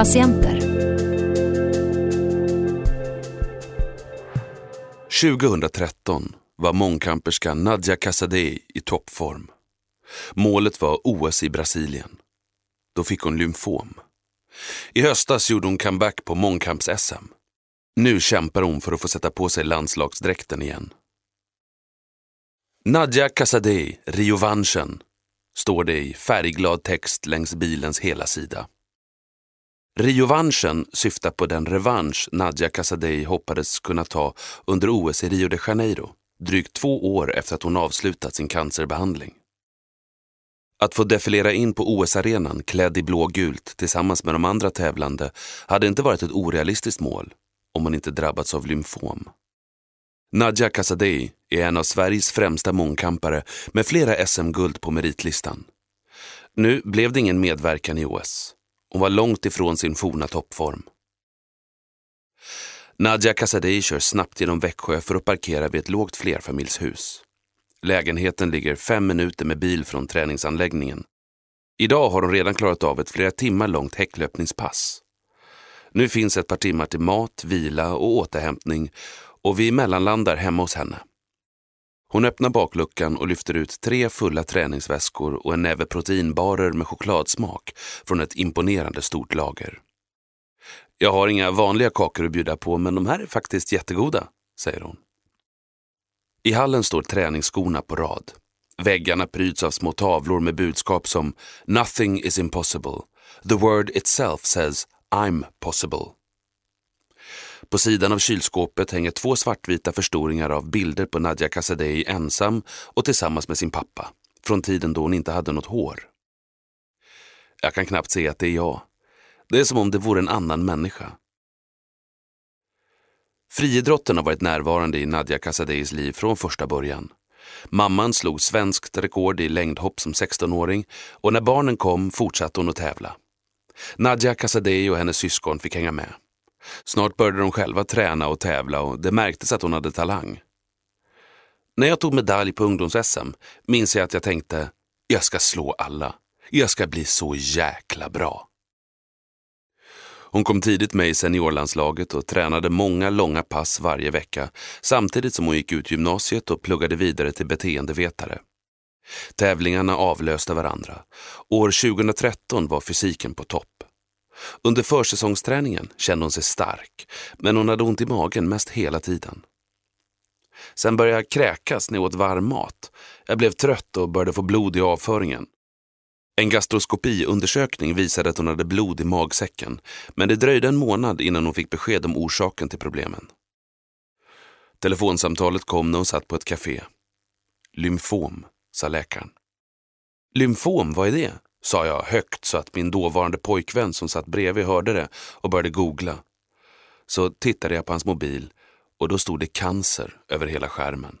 Patienter. 2013 var mångkamperskan Nadja Casadei i toppform. Målet var OS i Brasilien. Då fick hon lymfom. I höstas gjorde hon comeback på mångkamps-SM. Nu kämpar hon för att få sätta på sig landslagsdräkten igen. Nadja Casadei, Riovanchen, står det i färgglad text längs bilens hela sida. Riovanschen syftar på den revansch Nadja Casadei hoppades kunna ta under OS i Rio de Janeiro, drygt två år efter att hon avslutat sin cancerbehandling. Att få defilera in på OS-arenan klädd i blågult tillsammans med de andra tävlande hade inte varit ett orealistiskt mål om man inte drabbats av lymfom. Nadja Casadei är en av Sveriges främsta mångkampare med flera SM-guld på meritlistan. Nu blev det ingen medverkan i OS. Hon var långt ifrån sin forna toppform. Nadja Casadei kör snabbt genom Växjö för att parkera vid ett lågt flerfamiljshus. Lägenheten ligger fem minuter med bil från träningsanläggningen. Idag har hon redan klarat av ett flera timmar långt häcklöpningspass. Nu finns ett par timmar till mat, vila och återhämtning och vi mellanlandar hemma hos henne. Hon öppnar bakluckan och lyfter ut tre fulla träningsväskor och en näve proteinbarer med chokladsmak från ett imponerande stort lager. Jag har inga vanliga kakor att bjuda på, men de här är faktiskt jättegoda, säger hon. I hallen står träningsskorna på rad. Väggarna pryds av små tavlor med budskap som “Nothing is impossible”. “The word itself says I'm possible”. På sidan av kylskåpet hänger två svartvita förstoringar av bilder på Nadja Kassadei ensam och tillsammans med sin pappa, från tiden då hon inte hade något hår. Jag kan knappt se att det är jag. Det är som om det vore en annan människa. Friidrotten har varit närvarande i Nadja Kassadeis liv från första början. Mamman slog svenskt rekord i längdhopp som 16-åring och när barnen kom fortsatte hon att tävla. Nadja Kassadei och hennes syskon fick hänga med. Snart började de själva träna och tävla och det märktes att hon hade talang. När jag tog medalj på ungdoms-SM minns jag att jag tänkte, jag ska slå alla. Jag ska bli så jäkla bra. Hon kom tidigt med i seniorlandslaget och tränade många långa pass varje vecka samtidigt som hon gick ut gymnasiet och pluggade vidare till beteendevetare. Tävlingarna avlöste varandra. År 2013 var fysiken på topp. Under försäsongsträningen kände hon sig stark, men hon hade ont i magen mest hela tiden. Sen började jag kräkas när jag åt varm mat. Jag blev trött och började få blod i avföringen. En gastroskopiundersökning visade att hon hade blod i magsäcken, men det dröjde en månad innan hon fick besked om orsaken till problemen. Telefonsamtalet kom när hon satt på ett café. Lymfom, sa läkaren. Lymfom, vad är det? Sa jag högt så att min dåvarande pojkvän som satt bredvid hörde det och började googla. Så tittade jag på hans mobil och då stod det cancer över hela skärmen.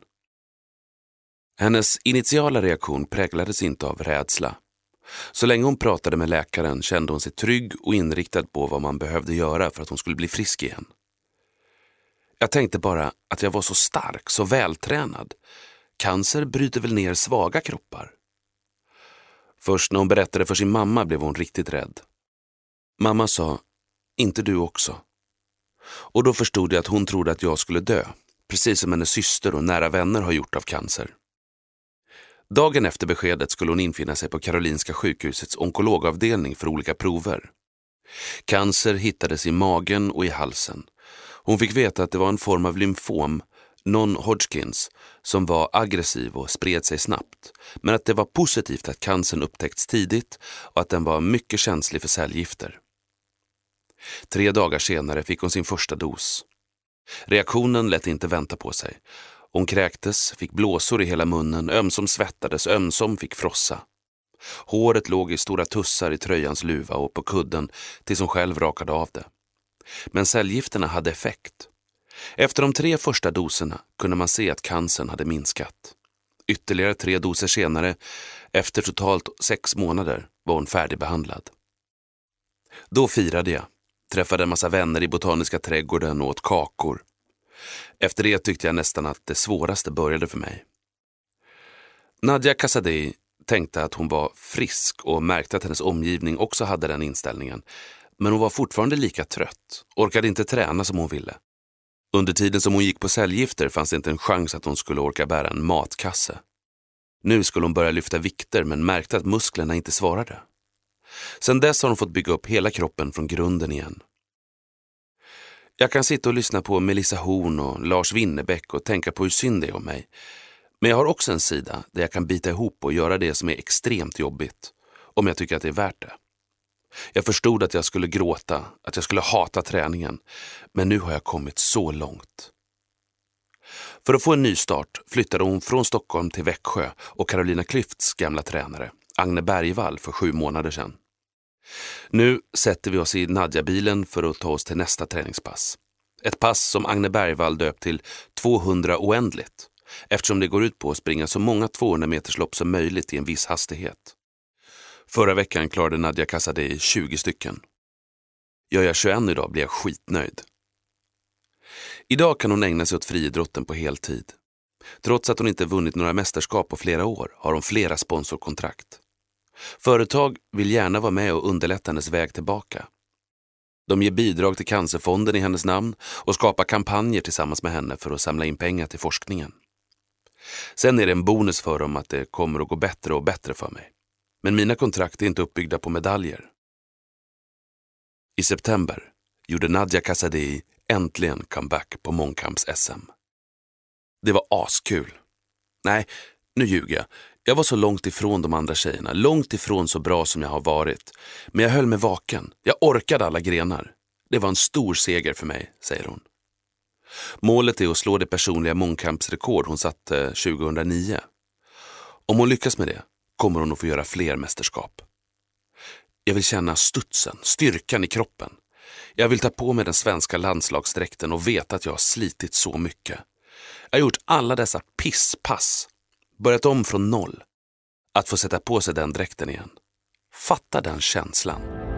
Hennes initiala reaktion präglades inte av rädsla. Så länge hon pratade med läkaren kände hon sig trygg och inriktad på vad man behövde göra för att hon skulle bli frisk igen. Jag tänkte bara att jag var så stark, så vältränad. Cancer bryter väl ner svaga kroppar? Först när hon berättade för sin mamma blev hon riktigt rädd. Mamma sa, inte du också. Och då förstod jag att hon trodde att jag skulle dö, precis som hennes syster och nära vänner har gjort av cancer. Dagen efter beskedet skulle hon infinna sig på Karolinska sjukhusets onkologavdelning för olika prover. Cancer hittades i magen och i halsen. Hon fick veta att det var en form av lymfom, non-Hodgkins, som var aggressiv och spred sig snabbt. Men att det var positivt att cancern upptäckts tidigt och att den var mycket känslig för cellgifter. Tre dagar senare fick hon sin första dos. Reaktionen lät inte vänta på sig. Hon kräktes, fick blåsor i hela munnen, ömsom svettades, ömsom fick frossa. Håret låg i stora tussar i tröjans luva och på kudden tills hon själv rakade av det. Men cellgifterna hade effekt. Efter de tre första doserna kunde man se att cancern hade minskat. Ytterligare tre doser senare, efter totalt sex månader, var hon färdigbehandlad. Då firade jag, träffade en massa vänner i Botaniska trädgården och åt kakor. Efter det tyckte jag nästan att det svåraste började för mig. Nadja Casadei tänkte att hon var frisk och märkte att hennes omgivning också hade den inställningen. men hon var fortfarande lika trött, orkade inte träna som hon ville. Under tiden som hon gick på cellgifter fanns det inte en chans att hon skulle orka bära en matkasse. Nu skulle hon börja lyfta vikter men märkte att musklerna inte svarade. Sedan dess har hon fått bygga upp hela kroppen från grunden igen. Jag kan sitta och lyssna på Melissa Horn och Lars Winnerbäck och tänka på hur synd det är om mig. Men jag har också en sida där jag kan bita ihop och göra det som är extremt jobbigt, om jag tycker att det är värt det. Jag förstod att jag skulle gråta, att jag skulle hata träningen, men nu har jag kommit så långt. För att få en ny start flyttade hon från Stockholm till Växjö och Carolina Klyfts gamla tränare, Agne Bergvall, för sju månader sedan. Nu sätter vi oss i Nadja-bilen för att ta oss till nästa träningspass. Ett pass som Agne Bergvall döpt till 200 oändligt eftersom det går ut på att springa så många 200 meterslopp som möjligt i en viss hastighet. Förra veckan klarade Nadja Kassadei 20 stycken. Gör jag 21 idag blir jag skitnöjd. Idag kan hon ägna sig åt friidrotten på heltid. Trots att hon inte vunnit några mästerskap på flera år har hon flera sponsorkontrakt. Företag vill gärna vara med och underlätta hennes väg tillbaka. De ger bidrag till Cancerfonden i hennes namn och skapar kampanjer tillsammans med henne för att samla in pengar till forskningen. Sen är det en bonus för dem att det kommer att gå bättre och bättre för mig. Men mina kontrakt är inte uppbyggda på medaljer. I september gjorde Nadja Kassadei äntligen comeback på mångkamps-SM. Det var askul. Nej, nu ljuger jag. Jag var så långt ifrån de andra tjejerna, långt ifrån så bra som jag har varit. Men jag höll mig vaken. Jag orkade alla grenar. Det var en stor seger för mig, säger hon. Målet är att slå det personliga mångkampsrekord hon satte eh, 2009. Om hon lyckas med det kommer hon att få göra fler mästerskap. Jag vill känna studsen, styrkan i kroppen. Jag vill ta på mig den svenska landslagsdräkten och veta att jag har slitit så mycket. Jag har gjort alla dessa pisspass, börjat om från noll. Att få sätta på sig den dräkten igen. Fatta den känslan.